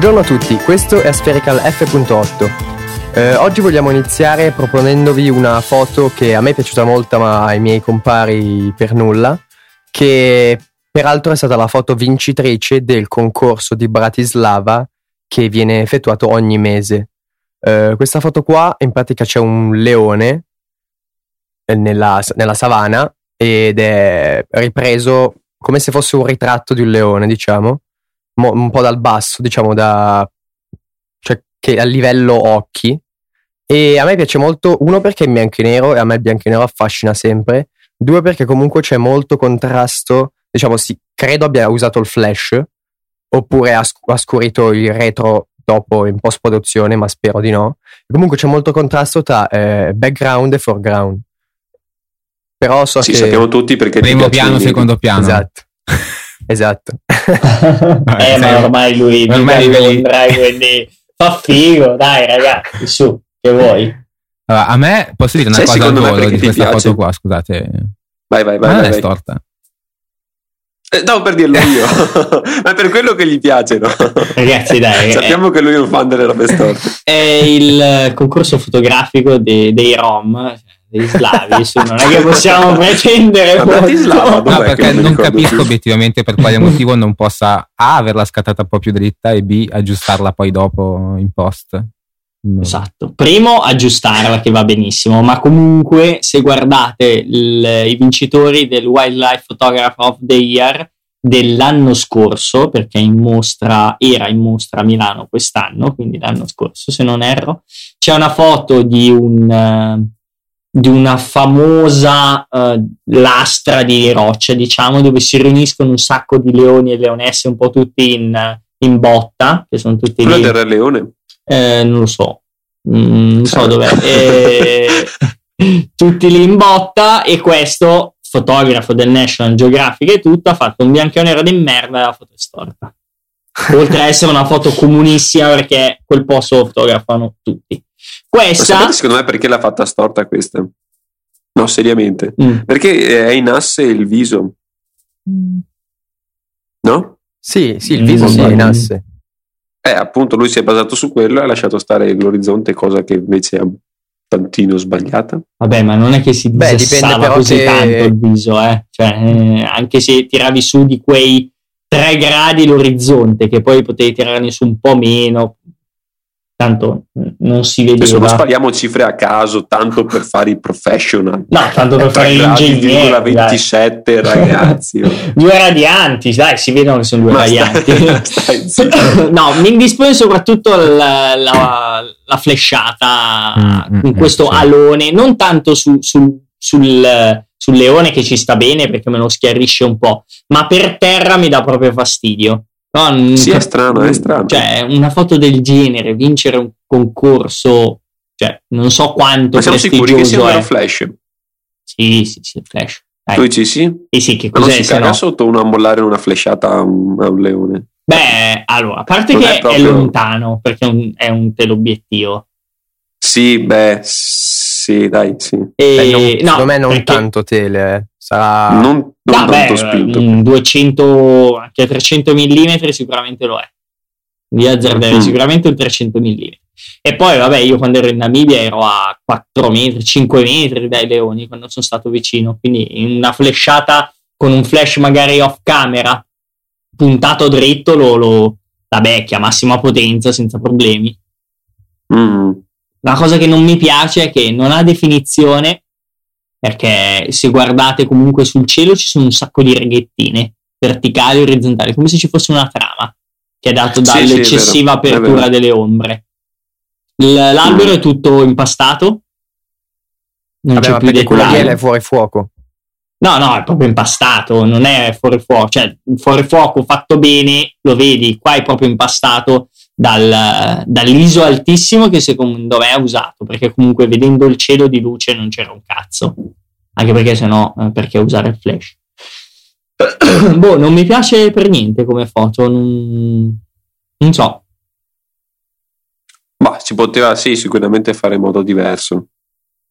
Buongiorno a tutti, questo è Spherical F.8. Eh, oggi vogliamo iniziare proponendovi una foto che a me è piaciuta molto ma ai miei compari per nulla, che peraltro è stata la foto vincitrice del concorso di Bratislava che viene effettuato ogni mese. Eh, questa foto qua in pratica c'è un leone eh, nella, nella savana ed è ripreso come se fosse un ritratto di un leone, diciamo, Mo, un po' dal basso, diciamo, da, cioè che a livello occhi. E a me piace molto, uno perché è in bianco e nero e a me il bianco e nero affascina sempre, due perché comunque c'è molto contrasto, diciamo, sì, credo abbia usato il flash, oppure ha, sc- ha scurito il retro dopo in post produzione, ma spero di no. E comunque c'è molto contrasto tra eh, background e foreground. Però so sì, che... sappiamo tutti perché primo piano, secondo piano. Esatto. Esatto. eh, ma ormai lui ormai vive a Londra, quindi fa figo, dai ragazzi, su, che vuoi. Allora, a me posso dire una Sai, cosa al volo di questa piace? foto qua, scusate. Vai, vai, vai. Ma non vai, è storta. Eh, Stavo per dirlo io, ma è per quello che gli piace, no? Ragazzi, dai, Sappiamo che lui è un fan delle robe storte. è, è il concorso fotografico dei, dei Rom, slavi, su, non è che possiamo pretendere. Bratislava, No, perché non non capisco più? obiettivamente per quale motivo non possa A averla scattata un po' più dritta e B aggiustarla poi dopo in post. No. Esatto, primo aggiustarla che va benissimo, ma comunque se guardate il- i vincitori del Wildlife Photographer of the Year dell'anno scorso, perché in mostra, era in mostra a Milano quest'anno, quindi l'anno scorso se non erro, c'è una foto di un... eh, di una famosa eh, lastra di roccia, diciamo, dove si riuniscono un sacco di leoni e leonesse, un po' tutti in, in botta, che sono tutti Quello lì. del Re Leone. Eh, non lo so, Mm, non so Sì. dov'è. Eh, tutti lì in botta e questo fotografo del National Geographic e tutto ha fatto un bianco e nero di merda e la foto è storta. Oltre a essere una foto comunissima perché quel posto lo fotografano tutti. Questa sapete secondo me perché l'ha fatta storta questa? No, seriamente. Mm. Perché è in asse il viso, no? Sì, sì, il viso Mm, sì, è in mm. asse. Eh, appunto, lui si è basato su quello e ha lasciato stare l'orizzonte, cosa che invece è un tantino sbagliata. Vabbè, ma non è che si però così che- tanto il viso, eh. Cioè, eh, anche se tiravi su di quei 3 gradi l'orizzonte, che poi potevi tirarne su un po' meno, tanto non si Adesso non spariamo cifre a caso, tanto per fare i professional. No, tanto per fare l'ingegnere. dai. 27 ragazzi. oh. Due radianti, dai, si vedono che sono due Ma radianti. stai, stai no, mi indispone soprattutto la, la, la flashata Mm, mm, con questo mm, sì. alone, non tanto su- sul, sul- sul leone che ci sta bene perché me lo schiarisce un po', ma per terra mi dà proprio fastidio. No, non Sì, è cap- strano, è strano. Cioè, una foto del genere, vincere un concorso, cioè, non so quanto Ma siamo sicuri che sia un è. flash? Sì, sì, sì, flash. Dai. Tu dici sì? Sì, sì, che Ma non cos'è si se caga no? sotto uno a mollare una flashata a un, a un leone. Beh, allora, a parte Non che è è, proprio- lontano, perché è un, è un teleobiettivo. Sì, beh, sì, dai, sì. E, Beh, non- no, secondo me non perché- tanto tele, eh. Sarà... Non, non No, tanto beh, spinto. un 200, anche 300 mm sicuramente lo è. Di azzardare Mm. sicuramente un 300 mm. E poi, vabbè, io quando ero in Namibia ero a 4 metri, 5 metri dai leoni quando sono stato vicino. Quindi in una flashata con un flash magari off camera, puntato dritto, lo, lo la becchia a massima potenza senza problemi. Mm. La cosa che non mi piace è che non ha definizione, perché se guardate comunque sul cielo ci sono un sacco di righettine, verticali e orizzontali, come se ci fosse una trama, che è dato Sì, sì, è dall'eccessiva vero, apertura delle ombre. L'albero è tutto impastato, non Vabbè, c'è più lì dettaglio. è fuori fuoco. No, no, è proprio impastato, non è fuori fuoco, cioè fuori fuoco fatto bene, lo vedi, qua è proprio impastato dal, dall'ISO altissimo che secondo me ha usato, perché comunque vedendo il cielo di luce non c'era un cazzo, anche perché sennò eh, perché usare il flash. boh, non mi piace per niente come foto, non, non so. Ma si poteva, sì, sicuramente fare in modo diverso.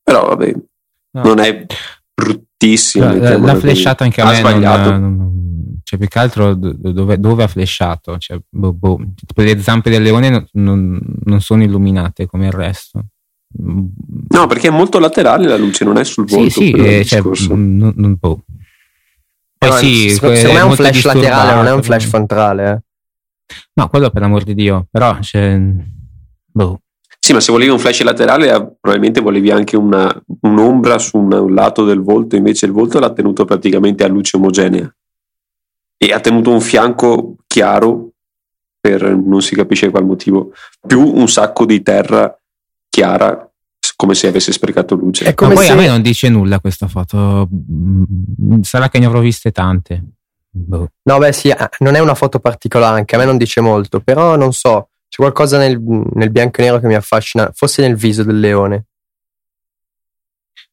Però vabbè, No. non è bruttissimo. La, la, flashata anche a Ha me non, sbagliato. non- cioè più che altro do- dove, dove ha flashato? Cioè, boh, boh. Le zampe del leone non, non, non sono illuminate come il resto. No, perché è molto laterale la luce, non è sul volto. Sì, sì, eh, cioè, discorso. non, non- boh. Poi No, sì, secondo me è un flash laterale, non è un flash frontale. eh. No, quello per l'amor di Dio, però cioè, boh. Sì, ma se volevi un flash laterale, eh, probabilmente volevi anche una- un'ombra su un lato del volto, invece il volto l'ha tenuto praticamente a luce omogenea. E ha tenuto un fianco chiaro, per non si capisce qual motivo, più un sacco di terra chiara, come se avesse sprecato luce. È Ma come poi se a me non dice nulla questa foto. Mm, Sarà che ne avrò viste tante. Boh. No, beh, sì, non è una foto particolare, anche a me non dice molto, però non so, c'è qualcosa nel, nel bianco e nero che mi affascina, forse nel viso del leone.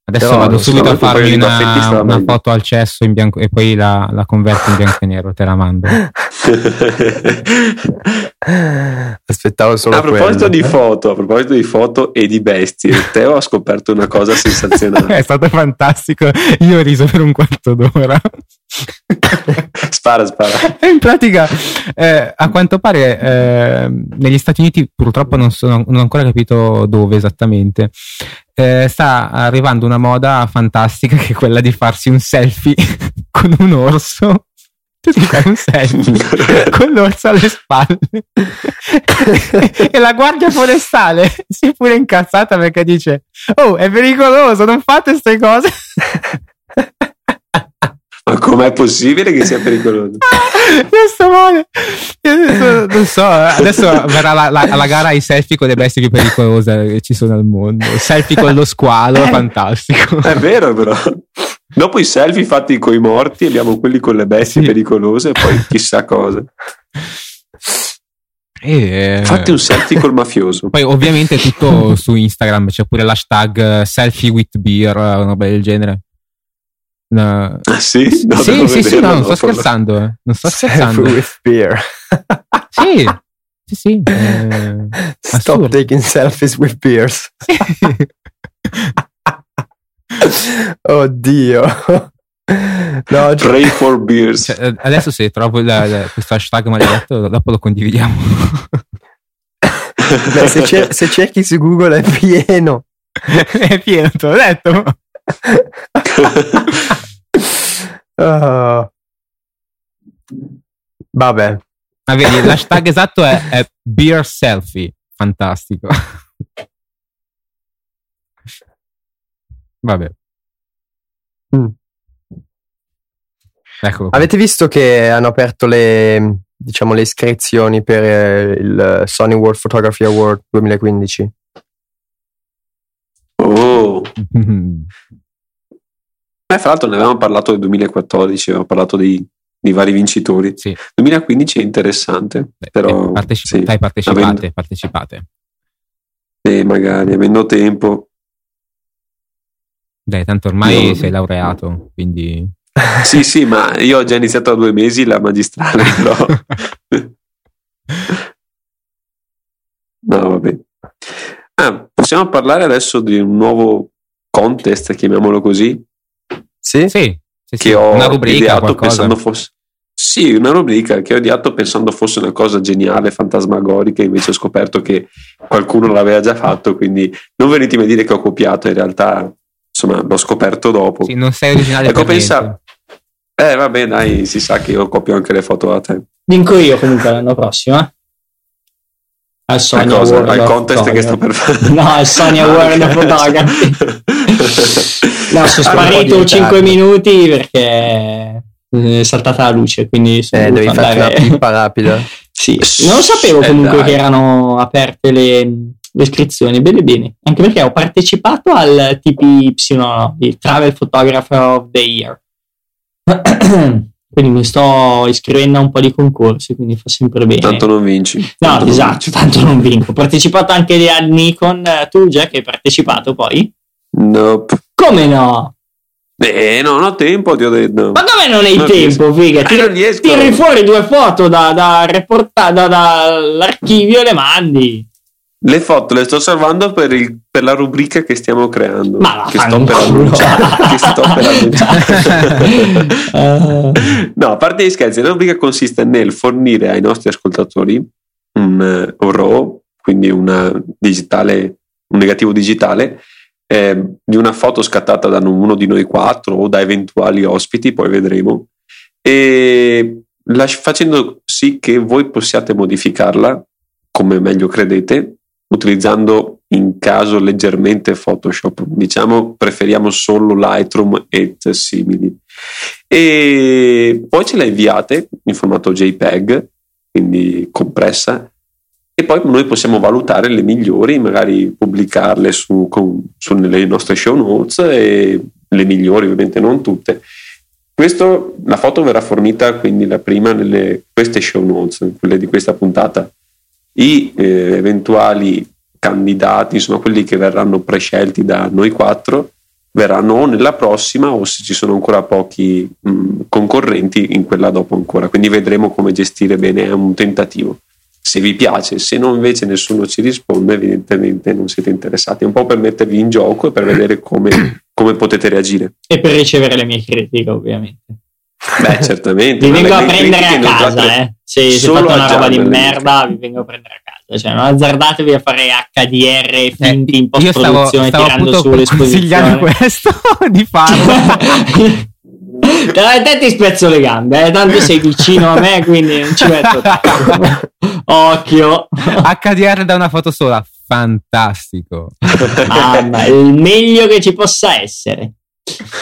Adesso Però, vado subito a un farmi baffetti una, una foto al cesso in bianco e poi la, la converto in bianco e nero, te la mando. Aspettavo solo a proposito di foto, a proposito di foto e di bestie, Teo ha scoperto una cosa sensazionale. È stato fantastico. Io ho riso per un quarto d'ora. spara, spara. In pratica, eh, a quanto pare, eh, negli Stati Uniti, purtroppo non, sono, non ho ancora capito dove esattamente, eh, sta arrivando una moda fantastica che è quella di farsi un selfie con un orso. con l'orso alle spalle e la guardia forestale si è pure incazzata perché dice oh è pericoloso non fate queste cose Ma com'è possibile che sia pericoloso? Io sto male. Io non so, adesso verrà la, la- la gara ai selfie con le bestie più pericolose che ci sono al mondo. Selfie con lo squalo, fantastico. È vero, però. Dopo i selfie fatti con i morti, abbiamo quelli con le bestie Sì. pericolose, e poi chissà cosa. E, Fatti un selfie col mafioso. Poi ovviamente tutto su Instagram, c'è pure l'hashtag eh, selfie with beer, una roba del genere. No. Ah, sì? No, sì, sì, sì, no, non sto scherzando. eh. Non sto Selfie scherzando. with beer. Sì, sì, sì. eh, Stop assurdo. taking selfies with beers. Oddio. No, cioè- Pray for beers. Cioè, eh, adesso se trovo questo hashtag maledetto, dopo lo condividiamo. beh, se, cer- se cerchi su Google è pieno. È pieno, te l'ho detto. Oh. Vabbè, Ma vedi, l'hashtag esatto è, è beer selfie. Fantastico. Vabbè. Mm. Eccolo. qua. avete visto che hanno aperto le, diciamo, le iscrizioni per eh, il Sony World Photography Award 2015? Oh. Eh, fra l'altro ne avevamo parlato del 2014, avevamo parlato dei, dei vari vincitori. Sì. 2015 è interessante, Beh, però eh, parteci- sì, partecipate, avendo- partecipate. eh, magari avendo tempo. Dai, tanto ormai No. sei laureato, quindi... Sì, sì, ma io ho già iniziato da due mesi la magistrale, però... no, vabbè. Ah, possiamo parlare adesso di un nuovo contest, chiamiamolo così, Sì? Sì, sì, sì, che ho una rubrica, ideato qualcosa. pensando fosse... Sì, una rubrica che ho ideato pensando fosse una cosa geniale, fantasmagorica, invece ho scoperto che qualcuno l'aveva già fatto, quindi non venitemi a dire che ho copiato, in realtà insomma l'ho scoperto dopo. Sì, non sei originale Ecco, pensa-. Eh vabbè dai, si sa che io copio anche le foto a te. Vinco io comunque l'anno prossimo. eh. Al Sony cosa, Award al contest che sto Photography. per fare. No, al Sony Award of Photography. No, sono Ah, sparito diventare. 5 minuti perché è saltata la luce, quindi sono Eh, devi dovuto farti una andare- pippa rapida. Sì, non sapevo Eh, comunque dai. che erano aperte le, le iscrizioni, bene bene, anche perché ho partecipato al TPY, il Travel Photographer of the Year. quindi mi sto iscrivendo a un po' di concorsi, quindi fa sempre bene. Tanto non vinci. no, Tanto non esatto, vinci. tanto non vinco. Ho partecipato anche al Nikon, eh, tu già che hai partecipato poi? Nope. Come no? Eh, non ho tempo, ti ho detto. Ma come non hai Non tempo, figa? Eh, Tiri, non riesco. tiri fuori due foto da, da reporta- da- dall'archivio e le mandi. Le foto le sto salvando per, il, per la rubrica che stiamo creando. Ma che sto per annunciare. che sto per annunciare. no, a parte gli scherzi, la rubrica consiste nel fornire ai nostri ascoltatori un, un RAW, quindi una digitale, un negativo digitale, eh, di una foto scattata da uno di noi quattro o da eventuali ospiti, poi vedremo, e facendo sì che voi possiate modificarla come meglio credete utilizzando in caso leggermente Photoshop. Diciamo preferiamo solo Lightroom e simili. E poi ce la inviate in formato JPEG, quindi compressa, e poi noi possiamo valutare le migliori, magari pubblicarle su, con, su nelle nostre show notes e le migliori ovviamente non tutte. Questo, la foto verrà fornita quindi la prima nelle queste show notes, quelle di questa puntata i eh, eventuali candidati, insomma quelli che verranno prescelti da noi quattro, verranno o nella prossima o se ci sono ancora pochi mh, concorrenti in quella dopo ancora. Quindi vedremo come gestire bene, è un tentativo. Se vi piace, se non invece nessuno ci risponde, evidentemente non siete interessati. È un po' per mettervi in gioco e per vedere come, come potete reagire. E per ricevere le mie critiche, ovviamente. Beh, certamente. vi vengo a prendere a casa, eh. Se, se fate una roba di merda, vi vengo a prendere a casa. Cioè, non azzardatevi a fare HDR eh, finti eh, in post-produzione stavo, stavo tirando su l'esposizione. questo di farlo. Te, te ti spezzo le gambe, eh? tanto sei vicino a me, quindi non ci metto Occhio. HDR da una foto sola, fantastico. Ah, ma il meglio che ci possa essere.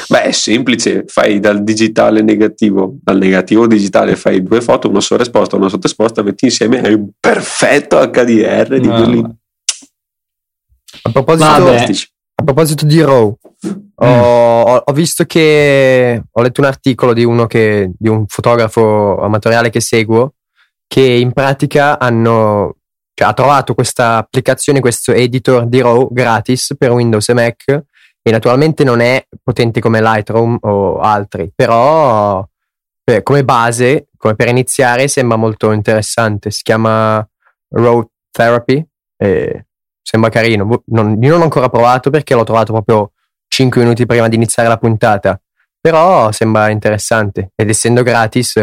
Beh, è semplice, fai dal digitale negativo al negativo digitale, fai due foto, una sovraesposta, una sottoesposta, metti insieme hai un perfetto HDR di no. quelli. A proposito, a proposito di RAW, mm. ho, ho, visto che ho letto un articolo di uno che, di un fotografo amatoriale che seguo, che in pratica hanno, cioè, ha trovato questa applicazione, questo editor di RAW gratis per Windows e Mac e naturalmente non è potente come Lightroom o altri, però per, come base, come per iniziare, sembra molto interessante. Si chiama Road Therapy e sembra carino. Non, io non l'ho ancora provato perché l'ho trovato proprio 5 minuti prima di iniziare la puntata, però sembra interessante ed essendo gratis,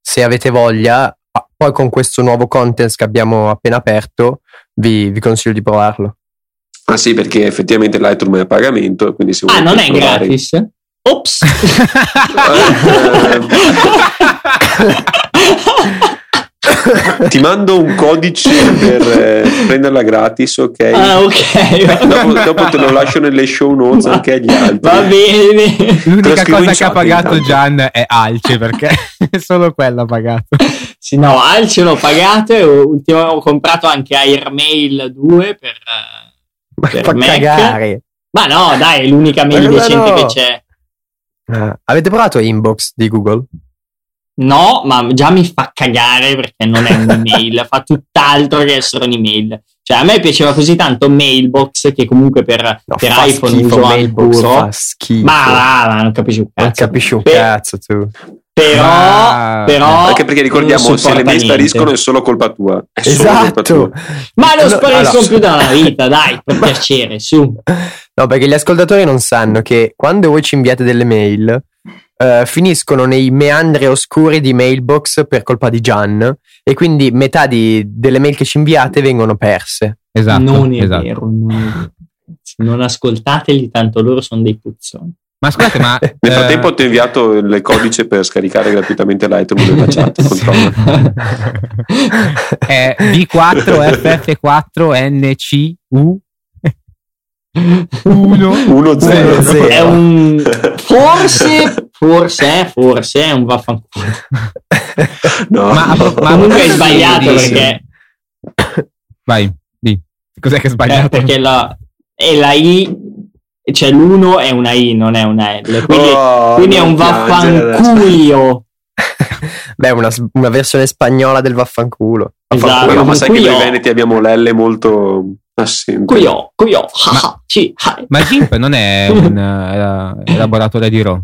se avete voglia, ah, poi con questo nuovo content che abbiamo appena aperto, vi, vi consiglio di provarlo. Ah sì, perché effettivamente Lightroom è a pagamento, quindi se Ah, non è gratis? Ops! Ti mando un codice per eh, prenderla gratis, ok? Ah, ok. dopo, dopo, te lo lascio nelle show notes Va, anche agli altri. Va bene. L'unica cosa che ha pagato intanto. Gian è Alce, perché solo quello ha pagato. Sì, no, Alce l'ho pagato e ho comprato anche Airmail 2 per... Uh ma fa Mac. cagare. Ma no, dai, è l'unica mail decente no. che c'è. Uh, avete provato Inbox di Google? No, ma già mi fa cagare perché non è un'email, fa tutt'altro che essere un'email. Cioè, a me piaceva così tanto Mailbox che comunque per, no, per iPhone schifo, uso Mailbox schifo. Ma va, ma non capisci un cazzo. Non capisci un cazzo tu. Però, ah, però anche perché ricordiamo se le mail spariscono è solo colpa tua è esatto. colpa tua. ma non spariscono allora, più dalla vita dai per piacere su. No perché gli ascoltatori non sanno che quando voi ci inviate delle mail uh, finiscono nei meandri oscuri di mailbox per colpa di Gian e quindi metà di, delle mail che ci inviate vengono perse. Esatto non è esatto. vero non, non ascoltateli tanto loro sono dei puzzoni ma scusate, ma. Nel frattempo eh... ti ho inviato il codice per scaricare gratuitamente Lightroom nella chat. È B4FF4NCU 1 0 È un. Forse, forse, forse è un vaffanculo. No, ma, ma comunque è sbagliato perché. Vai, di. Cos'è che è sbagliato? Eh, perché la, è la I cioè l'uno è una I, non è una L. Quindi, oh, quindi è un vaffanculo. Beh, una, una, versione spagnola del vaffanculo. Esatto, no, ma sai che noi veneti abbiamo l'L molto assente. Cuyo, cuyo, ma, sì, ma GIMP non è un uh, elaboratore di RAW?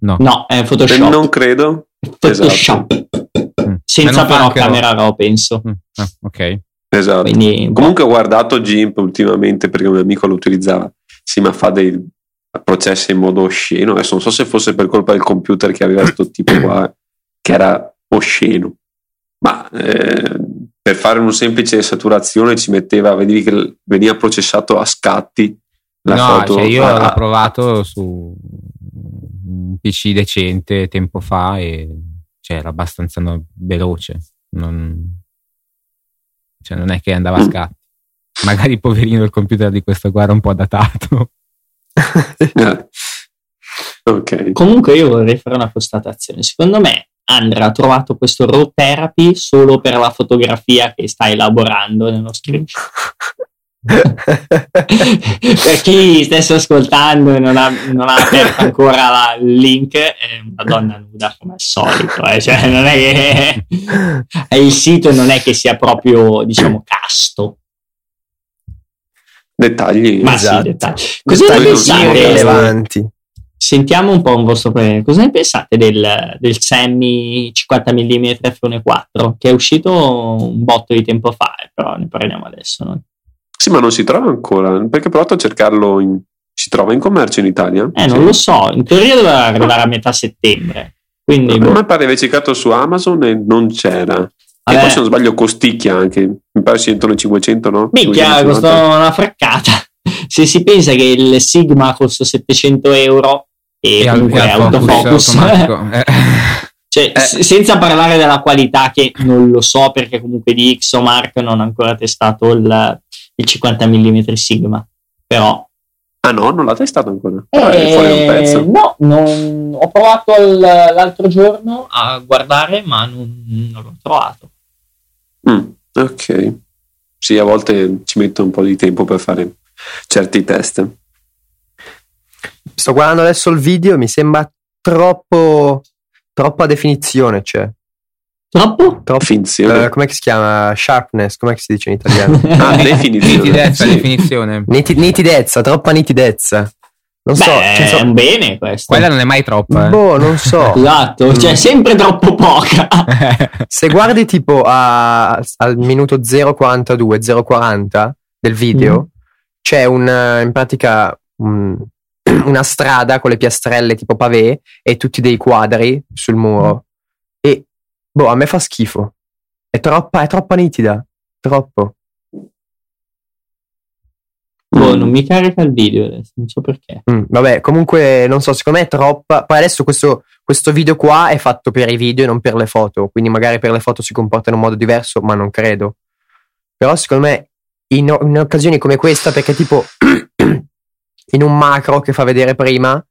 No. No, è Photoshop. Non credo. Photoshop. Esatto. Mm. Senza però camera RAW, penso. Mm. Ah, ok. Esatto. Quindi, boh. Comunque ho guardato GIMP ultimamente perché un mio amico lo utilizzava. Sì, ma fa dei processi in modo osceno. Adesso non so se fosse per colpa del computer che aveva questo tipo qua, che era osceno. Ma eh, per fare un semplice saturazione ci metteva, vedevi che veniva processato a scatti. La no, foto, cioè io a- l'ho provato su un PC decente tempo fa e cioè, era abbastanza veloce. Non, cioè, non è che andava a Mm. scatti. Magari poverino il computer di questo qua era un po' datato. eh. Ok. Comunque io vorrei fare una constatazione. Secondo me Andrea ha trovato questo raw therapy solo per la fotografia che sta elaborando nello screenshot. per chi stesse ascoltando e non ha, non ha aperto ancora la- il link, è una donna nuda come al solito. eh. Cioè, non è che è il sito non è che sia proprio, diciamo, casto. Dettagli. Ma Esatto. sì, dettagli. Cosa ne Dettagli pensate? rilevanti. Sentiamo un po' un vostro parere. Cosa ne pensate del, del Sammy 50 mm f1.4 che è uscito un botto di tempo fa, eh, però ne parliamo adesso. Noi. Sì, ma non si trova ancora. Perché ho provato a cercarlo. In... Si trova in commercio in Italia? Eh, non lo so, in teoria doveva arrivare a metà settembre. Quindi, A boh. me pare che cercato su Amazon e non c'era. E Vabbè. poi se non sbaglio costicchia anche. Mi pare sia intorno ai 500, no? minchia, 550. costa una fraccata. Se si pensa che il Sigma costa 700 euro e, al- comunque al è autofocus. Eh, Cioè, Eh. s- senza parlare della qualità, che non lo so perché comunque di Xomark non ha ancora testato il, il 50 mm Sigma. Però Ah no, non l'ha testato ancora. Ah, è fuori un Eh, pezzo. no, non- ho provato il- l'altro giorno a guardare, ma non, non l'ho trovato. Mm, ok. Sì, a volte ci metto un po' di tempo per fare certi test. Sto guardando adesso il video, mi sembra troppo troppa definizione c'è. Troppo? Troppo, Finzione. eh, com'è che si chiama? Sharpness, com'è che si dice in italiano? ah, definizione. Nitidezza, Sì. definizione. Niti- nitidezza, troppa nitidezza. Non so, Beh, cioè, è so- bene questo. Quella non è mai troppa. eh. boh, non so. Esatto, cioè Mm. sempre troppo poca. Se guardi tipo a- al minuto 0.42, 0.40 del video, Mm. C'è un, eh, in pratica un- una strada con le piastrelle tipo pavé e tutti dei quadri sul muro. E boh, a me fa schifo. È troppa, è troppa nitida. Troppo. Boh, non mi carica il video adesso, non so perché. Mm, vabbè, comunque non so, secondo me è troppa. Poi adesso questo, questo video qua è fatto per i video e non per le foto. Quindi magari per le foto si comporta in un modo diverso, ma non credo. Però secondo me in, in occasioni come questa, perché tipo in un macro che fa vedere prima,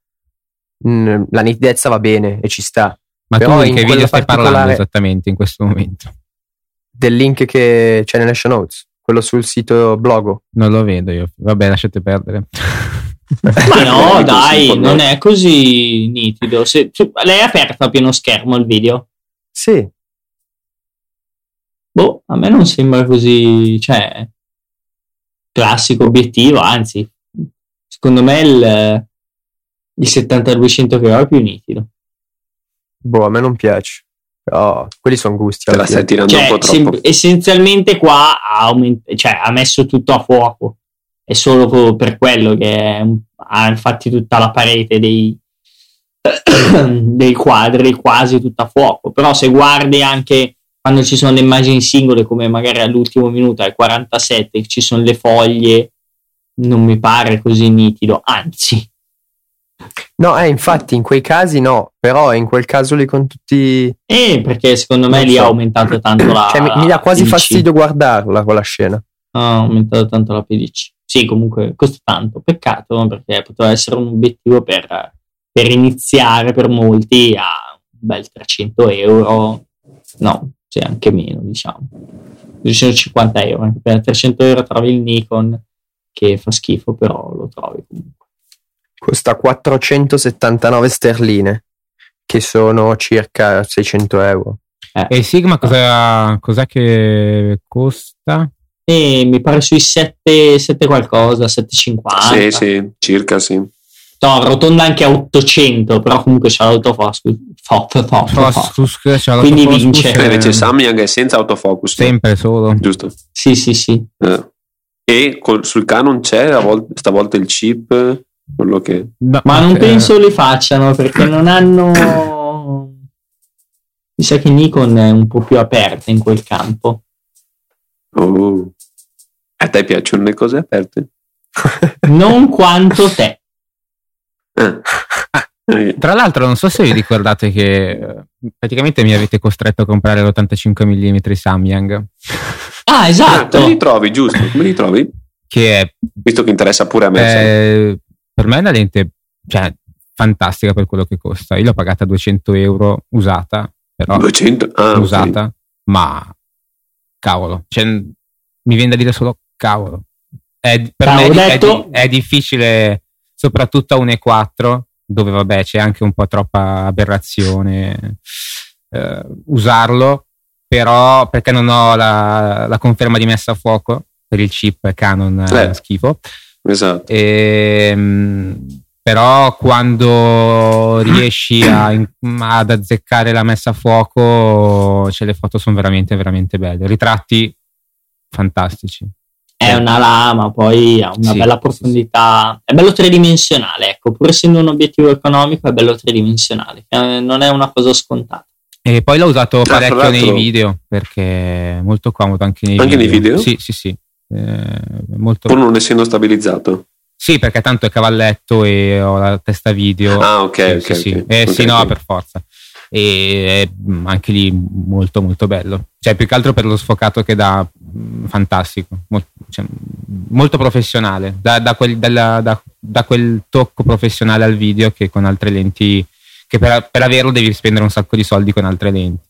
mm, la nitidezza va bene e ci sta. Ma Però tu in in che video stai parlando esattamente in questo momento? Del link che c'è nelle show notes, quello sul sito blogo. Non lo vedo io. Vabbè, lasciate perdere. Ma no, dai, non no. è così nitido. Se- se- lei ha aperto a pieno schermo il video? Sì, Boh, a me non sembra così, cioè, classico obiettivo, anzi, secondo me il, il 7200 che ho è più nitido. boh, a me non piace. Però quelli sono gusti. Te alla la stai tirando Cioè, un po' troppo. sem- essenzialmente qua ha, aument- cioè, ha messo tutto a fuoco. È solo per quello che è un- ha infatti tutta la parete dei, dei quadri quasi tutta a fuoco. Però se guardi anche quando ci sono le immagini singole, come magari all'ultimo minuto al 47, che ci sono le foglie, non mi pare così nitido. Anzi, No, eh, infatti in quei casi no, però in quel caso lì con tutti... eh, perché secondo me Non lì so. ha aumentato tanto la. Cioè, mi, mi dà quasi PDC. fastidio guardarla quella scena. ha aumentato tanto la PDC. Sì, comunque costa tanto. Peccato perché poteva essere un obiettivo per, per iniziare per molti a un bel 300 euro. No, sì, anche meno, diciamo. 250 euro. Anche per 300 euro trovi il Nikon che fa schifo, però lo trovi comunque. Costa 479 sterline, che sono circa 600 euro. E il Sigma cosa, cos'è che costa? E mi pare sui 7, 7 qualcosa, 7,50. Sì, sì, circa sì. No, rotonda anche a 800, però comunque c'è l'autofocus. Fo- fo- fo- fo- fo- Focus, c'è Quindi vince. eh, Invece Samyang è senza autofocus. sempre solo. Giusto. Sì, sì, sì. Eh. E col- sul Canon c'è a vol- stavolta il chip, quello che... No, Ma non eh, penso li facciano perché non hanno. Mi sa che Nikon è un po' più aperta in quel campo. Oh. A te piacciono le cose aperte? Non quanto te. Ah. Eh, Tra l'altro, non so se vi ricordate che eh, praticamente mi avete costretto a comprare l'85 mm Ah, Samyang, ah, esatto. come li trovi, giusto? Come li trovi? che è Visto che interessa pure a me. Eh, per me è una lente cioè, fantastica per quello che costa. Io l'ho pagata 200 euro usata, però 200? Ah, usata, ma cavolo, cioè, mi viene da dire solo cavolo. È- per Ciao, me è, è è difficile, soprattutto a 1.4, dove vabbè c'è anche un po' troppa aberrazione, eh, usarlo, però perché non ho la, la conferma di messa a fuoco per il chip Canon eh, Eh. schifo. Esatto. Ehm, però quando riesci a- ad azzeccare la messa a fuoco, cioè le foto sono veramente, veramente belle. Ritratti fantastici. È una lama, poi ha una Sì, bella sì, profondità. È bello tridimensionale, ecco, pur essendo un obiettivo economico, è bello tridimensionale. Eh, non è una cosa scontata. E poi l'ho usato tra parecchio l'altro- nei video perché è molto comodo anche nei Anche video. nei video? Sì, sì, sì. Eh, molto... Pur non essendo stabilizzato. Sì, perché tanto è cavalletto e ho la testa video. Ah, ok, Sì, ok. sì, sì. ok. Eh Ok, sì, no, per forza. E è mm, anche lì molto, molto bello. Cioè, più che altro per lo sfocato che dà, mm, fantastico. Mol- cioè, molto professionale. Da, da quel, dalla- da- da quel tocco professionale al video che con altre lenti. Che per, per averlo devi spendere un sacco di soldi con altre lenti.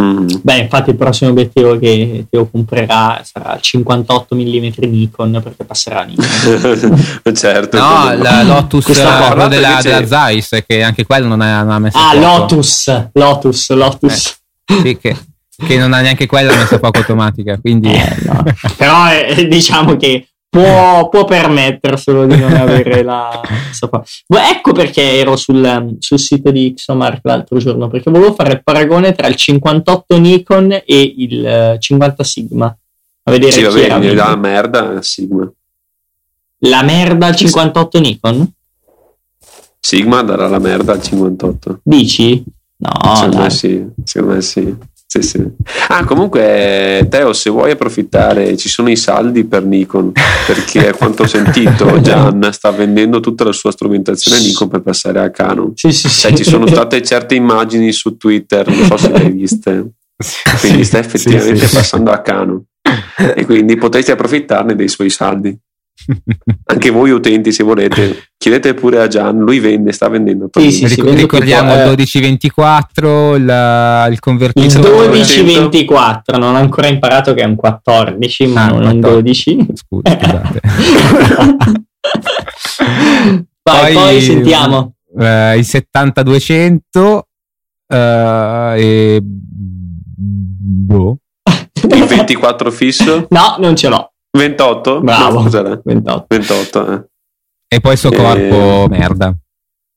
Mm. Beh, infatti il prossimo obiettivo che Teo comprerà sarà il 58 mm Nikon perché passerà a Nikon. certo. No, quello- la Lotus Questa eh, quello della, della Zeiss, che anche quello non ha, non ha messo ah, fuoco. Lotus, Lotus, Lotus. Sì, che, che non ha neanche quella messa a fuoco automatica. Quindi Eh, no. Però eh, diciamo che può, può permetterselo di non avere la... Ecco perché ero sul, sul sito di Xomark l'altro giorno, perché volevo fare il paragone tra il 58 Nikon e il eh, 50 Sigma. A vedere Sì, vabbè, era dà merda Sigma. La merda al 58 Nikon? Sigma darà la merda al 58. Dici? No, secondo, me sì, secondo me sì. Sì, sì. Ah, comunque, Teo, se vuoi approfittare, ci sono i saldi per Nikon, perché a quanto ho sentito, Gian sta vendendo tutta la sua strumentazione Nikon per passare a Canon. Sì, sì, sì. Cioè, ci sono state certe immagini su Twitter, non so se le hai viste, quindi sta effettivamente passando a Canon. E quindi potresti approfittarne dei suoi saldi. Anche voi utenti, se volete, chiedete pure a Gian, lui vende, sta vendendo. Sì, sì, Ric- ricordiamo il eh, 1224, il, il Il convertito 12-24, non ho ancora imparato che è un 14, ma Ah, non un 14. 12. Scusa, scusate. Vai, poi, sentiamo. eh, il 7200 eh, e boh. Il 24 fisso? No, non ce l'ho. 28? Bravo. No, cos'era? 28. 28, eh. E poi il suo Eh. corpo merda.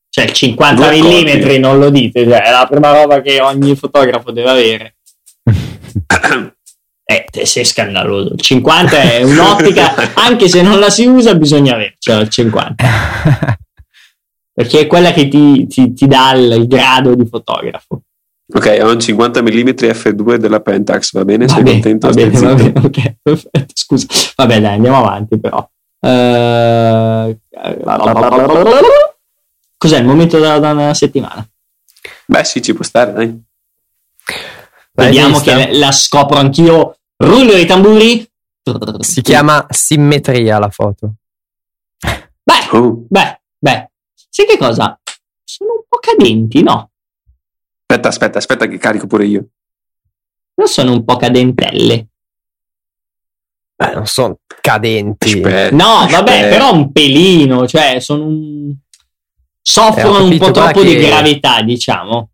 Cioè, il 50 Due mm non lo dite, cioè, è la prima roba che ogni fotografo deve avere. Eh, sei scandaloso. Il 50 è un'ottica, anche se non la si usa, bisogna avercela il 50. Perché è quella che ti, ti- ti dà il grado di fotografo. Ok, ho un 50 mm f2 della Pentax, va bene? Sei Va bene, contento? va bene, va bene, ok, perfetto. Scusa, vabbè, dai, andiamo avanti, però. Eh, Cos'è il momento da, da una settimana? Beh, sì, ci può stare, dai. Vediamo vista? che la scopro anch'io. Rullo i tamburi. Si chiama simmetria la foto. Beh, Oh, beh, beh. Sai che cosa? Sono un po' cadenti, no? Aspetta, aspetta, aspetta che carico pure io. Non sono un po' cadentelle. Beh, non sono cadenti. Aspetta, No, vabbè, aspetta. però un pelino, cioè sono un... soffrono Eh, un po' troppo di che- gravità, diciamo.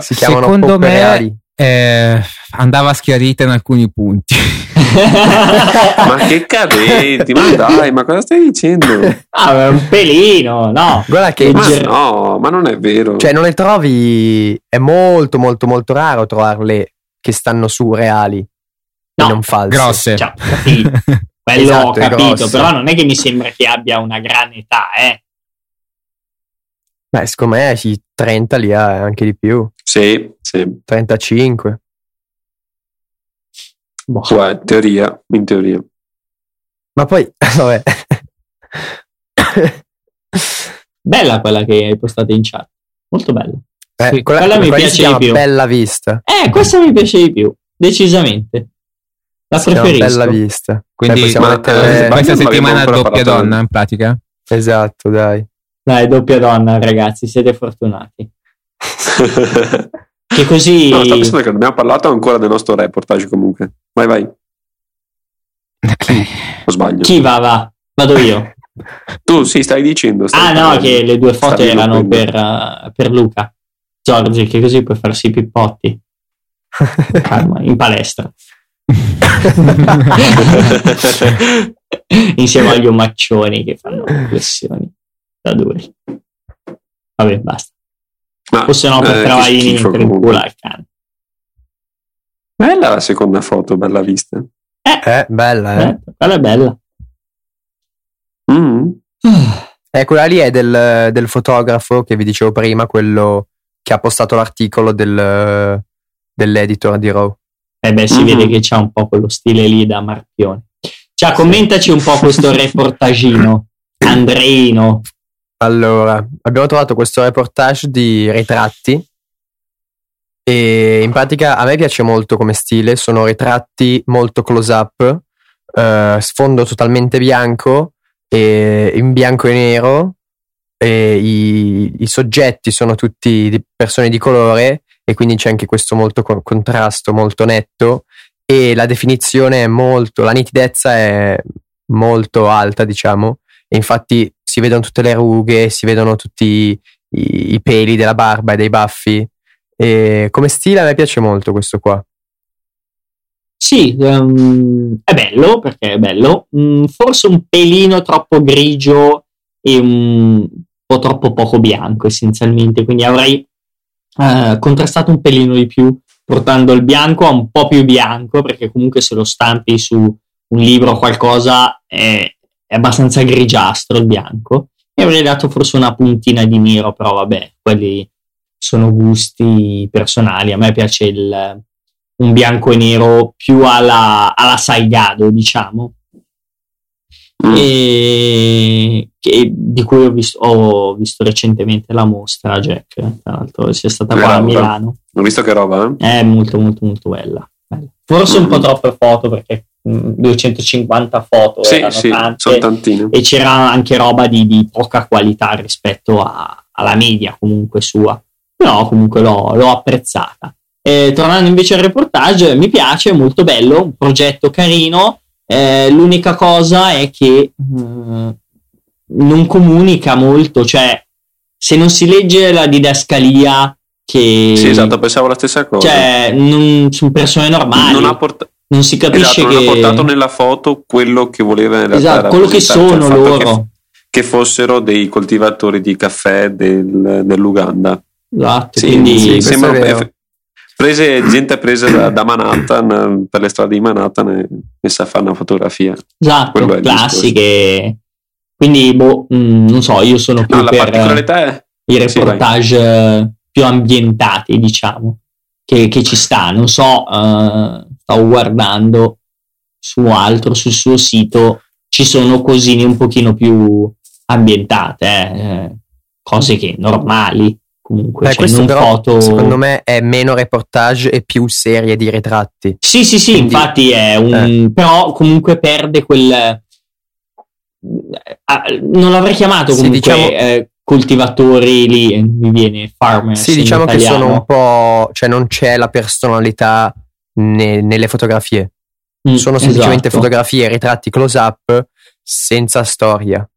Si chiamano Secondo me eh, andava schiarita in alcuni punti. ma che cadenti, ma dai, ma cosa stai dicendo? Ah, è un pelino, no. Guarda che Ma Ger- no, ma non è vero. cioè non le trovi è molto molto molto raro trovarle che stanno su reali No, e non false. Grosse. Cioè, capito. Quello Esatto, ho capito, però non è che mi sembra che abbia una gran età, eh. Beh, secondo me sì, 30 li ha anche di più, Sì, sì. 35. Boh. Guarda, in teoria, in teoria. Ma poi vabbè. Bella quella che hai postato in chat. Molto bella. Eh, Sì, quella, quella mi quella piace di più. Bella Vista. Eh, questa mi piace di più, decisamente. La Si chiama preferisco. Bella Vista. Quindi Cioè, possiamo ma- mettere- eh, questa settimana doppia donna in pratica. Esatto, dai. Dai, doppia donna, ragazzi, siete fortunati. Che così... no, sto pensando che non abbiamo parlato ancora del nostro reportage comunque. Vai, vai. O sbaglio? Chi va, va? Vado io. Tu sì, stai dicendo. stai Ah no, parlando. che le due foto Stavi erano per, eh, per Luca. Giorgi, che così puoi farsi i pippotti. Calma, in palestra. Insieme agli omaccioni che fanno flessioni da duri. Vabbè, basta. Ma, O se no, eh, per che travaglini mentre in comunque. culo al cane. Bella la seconda foto, bella vista. Eh, bella, eh. Eh, quella è bella. Mm. Eh, quella lì è del, del fotografo che vi dicevo prima, quello che ha postato l'articolo del, dell'editor di Raw. Eh beh, si Mhm. vede che c'ha un po' quello stile lì da Marpione. Ciao, commentaci un po' questo reportagino. Andreino. Allora, abbiamo trovato questo reportage di ritratti e in pratica a me piace molto come stile, sono ritratti molto close up, eh, sfondo totalmente bianco e in bianco e nero e i, i soggetti sono tutti di persone di colore e quindi c'è anche questo molto co- contrasto molto netto e la definizione è molto, la nitidezza è molto alta diciamo. Infatti si vedono tutte le rughe, si vedono tutti i, i peli della barba e dei baffi. E come stile a me piace molto questo qua. Sì, ehm, è bello perché è bello. Mm, forse un pelino troppo grigio e un po' troppo poco bianco essenzialmente. Quindi avrei eh, contrastato un pelino di più, portando il bianco a un po' più bianco, perché comunque se lo stampi su un libro o qualcosa è, è abbastanza grigiastro il bianco. E avrei dato forse una puntina di nero, però vabbè, quelli sono gusti personali. A me piace il, un bianco e nero più alla, alla Salgado, diciamo, Mm. e che- di cui ho visto, ho visto recentemente la mostra, Jack, tra l'altro sia stata qua a. Milano. Ho visto che roba, eh? È molto molto molto bella. bella. Forse un po' Mhm. troppe foto perché mm, 250 foto Sì, erano sì, sono tantine. e c'era anche roba di, di poca qualità rispetto a- alla media comunque sua però comunque l'ho, l'ho apprezzata Eh, tornando invece al reportage mi piace, molto bello un progetto carino eh, l'unica cosa è che eh, non comunica molto cioè se non si legge la didascalia che Sì, esatto, pensavo la stessa cosa. cioè non, su persone normali non ha, porta- si capisce esatto, che non ha portato nella foto quello che voleva in realtà esatto, quello che sono loro Che, che fossero dei coltivatori di caffè del- dell'Uganda. esatto, Sì, quindi sì, questo sembra è vero. eh, prese, gente presa da, da Manhattan eh, per le strade di Manhattan e messa a fare una fotografia. Esatto, classiche. Quindi, boh, mh, non so, io sono più No, la per particolarità è i sì, reportage eh, più ambientati, diciamo, che, che ci sta. Non so, eh, stavo guardando su altro, sul suo sito, ci sono cosine un pochino più ambientate, eh, eh, cose che normali, comunque, Beh, cioè, questo non però foto... secondo me è meno reportage e più serie di ritratti. Sì, sì, sì, Quindi- infatti è un... eh. però comunque perde quel... ah, non l'avrei chiamato Sì, comunque diciamo- eh, coltivatori lì, eh, mi viene farmers Sì, diciamo che sono un po', cioè non c'è la personalità ne- nelle fotografie. Mm, Sono semplicemente esatto, fotografie e ritratti close up senza storia.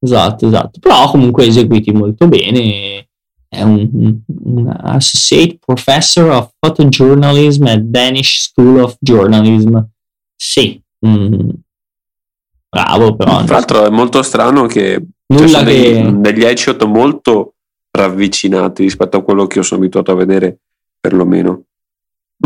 Esatto, esatto. Però comunque eseguiti molto bene. È un, un Associate Professor of Photojournalism at Danish School of Journalism. sì. Mm. Bravo, però. Tra l'altro è molto strano che Nulla cioè, sono che- degli, degli headshot molto ravvicinati rispetto a quello che io sono abituato a vedere, perlomeno.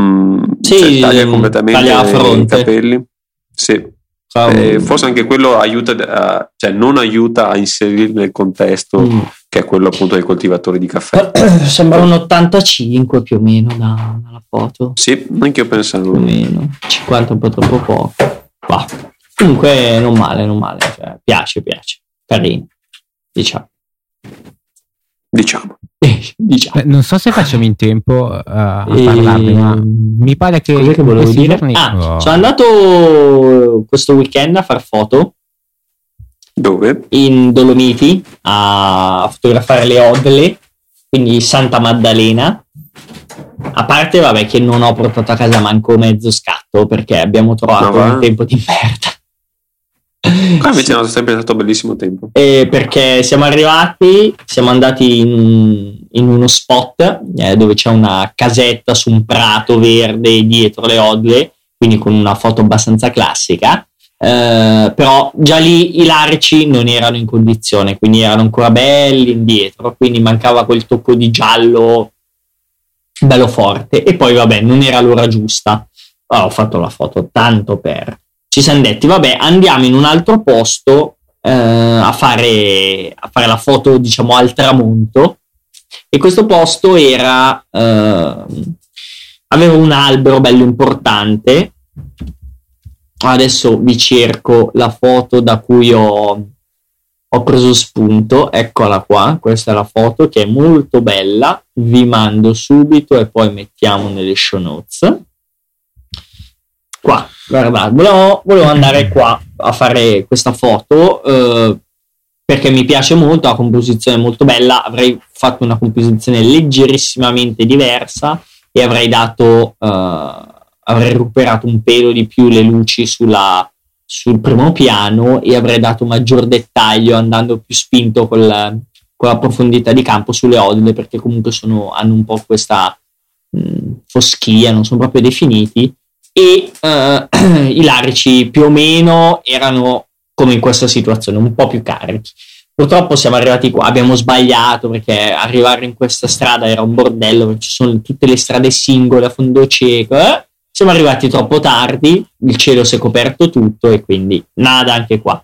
Mm, Sì, cioè, taglia mm, completamente taglia i fronte. capelli. Sì. Eh, forse anche quello aiuta, a- cioè non aiuta a inserirli nel contesto Mm. che è quello appunto dei coltivatori di caffè. Sembra un 85 più o meno da- dalla foto. Sì, anche io Più o pensavo. meno. 50 un po' troppo poco. Bah. Comunque non male, non male. Cioè, piace, piace. Carino. Diciamo. Diciamo. Diciamo. Eh, Non so se facciamo in tempo eh, a E- parlarne, ma mi pare che, Cos'è che volevo dire? giorni- Ah, oh, sono andato questo weekend a far foto Dove? in Dolomiti a fotografare le Odle, quindi Santa Maddalena. A parte, vabbè, che non ho portato a casa manco mezzo scatto perché abbiamo trovato va? un tempo di merda. Qua invece è sempre stato bellissimo tempo. Eh, perché siamo arrivati, siamo andati in, in uno spot eh, dove c'è una casetta su un prato verde dietro le odle, quindi con una foto abbastanza classica. Eh, però già lì i larici non erano in condizione, quindi erano ancora belli indietro, quindi mancava quel tocco di giallo bello forte. E poi, vabbè, non era l'ora giusta. Ah, ho fatto la foto tanto per. Ci siamo detti, vabbè, andiamo in un altro posto eh, a, fare, a fare la foto, diciamo, al tramonto. E questo posto era. eh, aveva un albero bello importante. Adesso vi cerco la foto da cui ho, ho preso spunto. Eccola qua. Questa è la foto che è molto bella. Vi mando subito e poi mettiamo nelle show notes. Qua, guardate, volevo, volevo andare qua a fare questa foto eh, perché mi piace molto, la composizione è molto bella, avrei fatto una composizione leggerissimamente diversa e avrei dato, eh, avrei recuperato un pelo di più le luci sulla- sul primo piano e avrei dato maggior dettaglio andando più spinto col- con la profondità di campo sulle odle perché comunque sono- hanno un po' questa mh, foschia, non sono proprio definiti e eh, i larici più o meno erano come in questa situazione, un po' più carichi. Purtroppo siamo arrivati qua, abbiamo sbagliato perché arrivare in questa strada era un bordello, ci sono tutte le strade singole a fondo cieco. eh. Siamo arrivati troppo tardi, il cielo si è coperto tutto e quindi nada anche qua.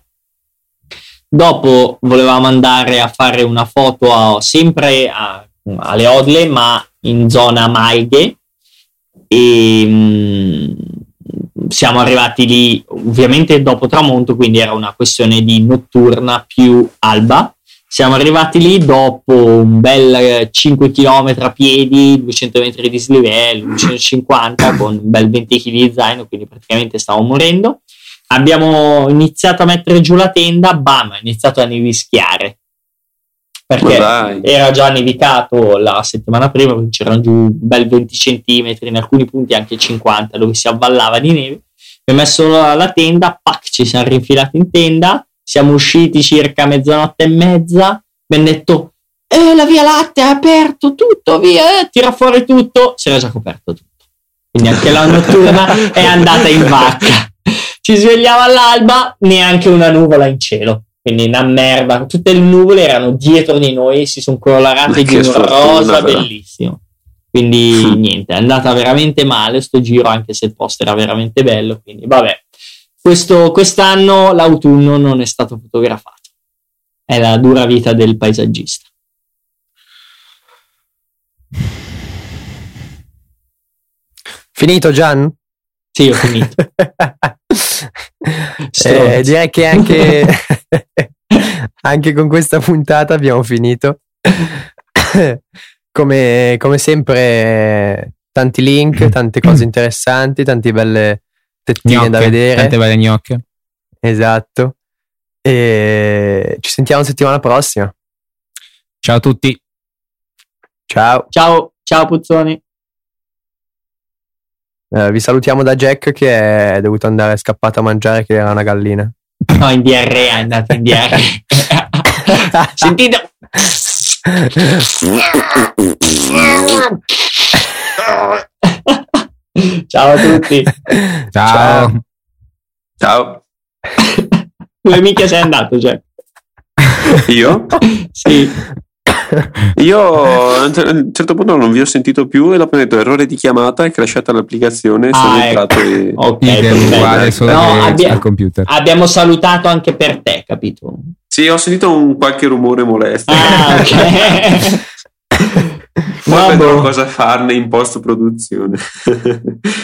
Dopo volevamo andare a fare una foto a- sempre a- alle Odle, ma in zona Maighe, e mm, siamo arrivati lì ovviamente dopo tramonto quindi era una questione di notturna più alba. Siamo arrivati lì dopo un bel eh, 5 km a piedi 200 metri di dislivello 250 con un bel 20 kg di zaino quindi praticamente stavo morendo. Abbiamo iniziato a mettere giù la tenda bam ha iniziato a nevischiare perché era già nevicato la settimana prima, c'erano giù un bel 20 centimetri, in alcuni punti anche 50, dove si avvallava di neve. Abbiamo messo la, tenda, pac, ci siamo rinfilati in tenda, siamo usciti circa mezzanotte e mezza, abbiamo detto, eh, la via lattea è aperto, tutto, via, eh, tira fuori tutto, si era già coperto tutto. Quindi anche la notturna è andata in vacca. Ci svegliamo all'alba, neanche una nuvola in cielo. Quindi una merda, tutte le nuvole erano dietro di noi, si sono colorate di un rosa però. bellissimo. Quindi Mm. niente, è andata veramente male sto giro, anche se il posto era veramente bello. Quindi vabbè, Questo- quest'anno l'autunno non è stato fotografato. È la dura vita del paesaggista. Finito Gian? Sì, ho finito. Eh, direi che anche, anche con questa puntata abbiamo finito. come, come sempre, tanti link, tante cose interessanti, tante belle tettine da Gnocche, vedere. Tante belle gnocche. Esatto. E ci sentiamo settimana prossima. Ciao a tutti. Ciao. Ciao, ciao Puzzoni. Eh, vi salutiamo da Jack che è dovuto andare scappato a mangiare che era una gallina. No, in DRE è andato in DRE. Sentite. Ciao a tutti. Ciao. Ciao. Ciao. Dove mica sei andato, Jack? Io? sì. Io a un certo punto non vi ho sentito più e l'ho detto errore di chiamata, è crashata l'applicazione, Ah, sono ecco. entrato e... Ok, Idem, perfetto. uguale solo No, abbia- al computer. Abbiamo salutato anche per te, capito? Sì, ho sentito un qualche rumore molesto. Ah, ok. Poi Vabbè. vedrò cosa farne in post produzione.